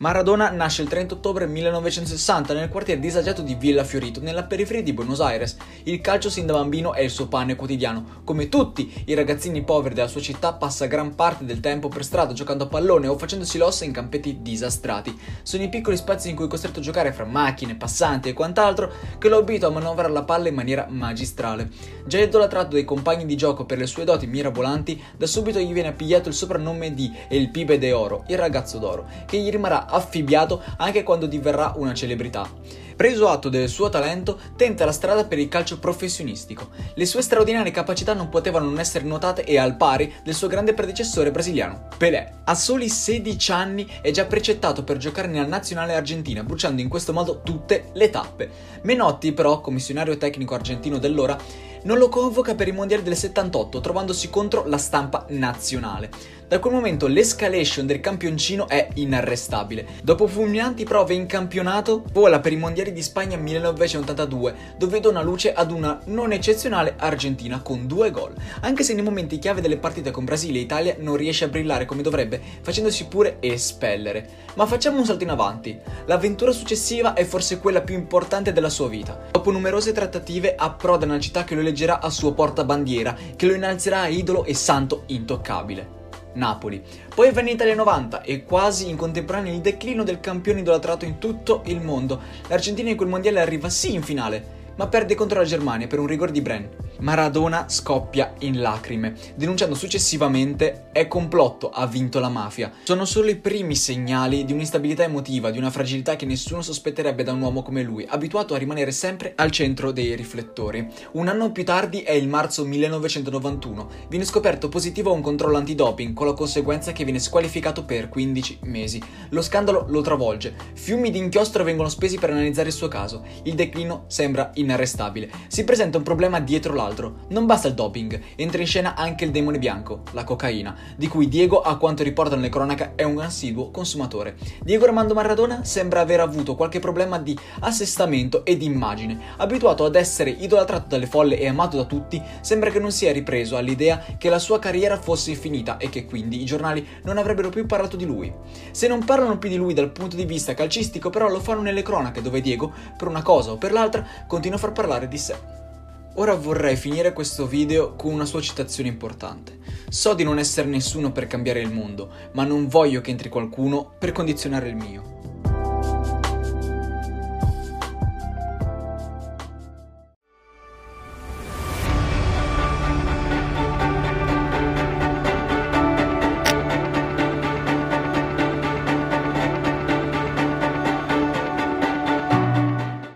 Maradona nasce il 30 ottobre 1960 nel quartiere disagiato di Villa Fiorito, nella periferia di Buenos Aires. Il calcio sin da bambino è il suo pane quotidiano. Come tutti i ragazzini poveri della sua città passa gran parte del tempo per strada giocando a pallone o facendosi l'ossa in campetti disastrati. Sono i piccoli spazi in cui è costretto a giocare fra macchine, passanti e quant'altro che lo abita a manovrare la palla in maniera magistrale. Già idolatrato dai compagni di gioco per le sue doti mirabolanti, da subito gli viene appigliato il soprannome di El Pibe de Oro, il ragazzo d'oro, che gli rimarrà affibbiato anche quando diverrà una celebrità. Preso atto del suo talento, tenta la strada per il calcio professionistico. Le sue straordinarie capacità non potevano non essere notate e al pari del suo grande predecessore brasiliano, Pelé. A soli 16 anni è già precettato per giocare nella nazionale argentina, bruciando in questo modo tutte le tappe. Menotti, però, commissionario tecnico argentino dell'ora, non lo convoca per i mondiali del 78, trovandosi contro la stampa nazionale. Da quel momento l'escalation del campioncino è inarrestabile. Dopo fulminanti prove in campionato, vola per i mondiali di Spagna 1982, dove dona luce ad una non eccezionale Argentina con due gol, anche se nei momenti chiave delle partite con Brasile e Italia non riesce a brillare come dovrebbe, facendosi pure espellere. Ma facciamo un salto in avanti. L'avventura successiva è forse quella più importante della sua vita. Dopo numerose trattative approda nella città che lo eleggerà a suo portabandiera, che lo innalzerà a idolo e santo intoccabile. Napoli. Poi avvenne Italia 90 e quasi in contemporanea il declino del campione idolatrato in tutto il mondo. L'Argentina in quel mondiale arriva sì in finale, ma perde contro la Germania per un rigore di Bren. Maradona scoppia in lacrime, denunciando successivamente è complotto, ha vinto la mafia. Sono solo i primi segnali di un'instabilità emotiva, di una fragilità che nessuno sospetterebbe da un uomo come lui, abituato a rimanere sempre al centro dei riflettori. Un anno più tardi è il marzo 1991, viene scoperto positivo a un controllo antidoping, con la conseguenza che viene squalificato per 15 mesi. Lo scandalo lo travolge, fiumi di inchiostro vengono spesi per analizzare il suo caso, il declino sembra in inarrestabile. Si presenta un problema dietro l'altro. Non basta il doping, entra in scena anche il demone bianco, la cocaina, di cui Diego, a quanto riportano le cronache, è un assiduo consumatore. Diego Armando Maradona sembra aver avuto qualche problema di assestamento e di immagine. Abituato ad essere idolatrato dalle folle e amato da tutti, sembra che non sia ripreso all'idea che la sua carriera fosse finita e che quindi i giornali non avrebbero più parlato di lui. Se non parlano più di lui dal punto di vista calcistico, però lo fanno nelle cronache dove Diego, per una cosa o per l'altra, continua a far parlare di sé. Ora vorrei finire questo video con una sua citazione importante. So di non essere nessuno per cambiare il mondo, ma non voglio che entri qualcuno per condizionare il mio.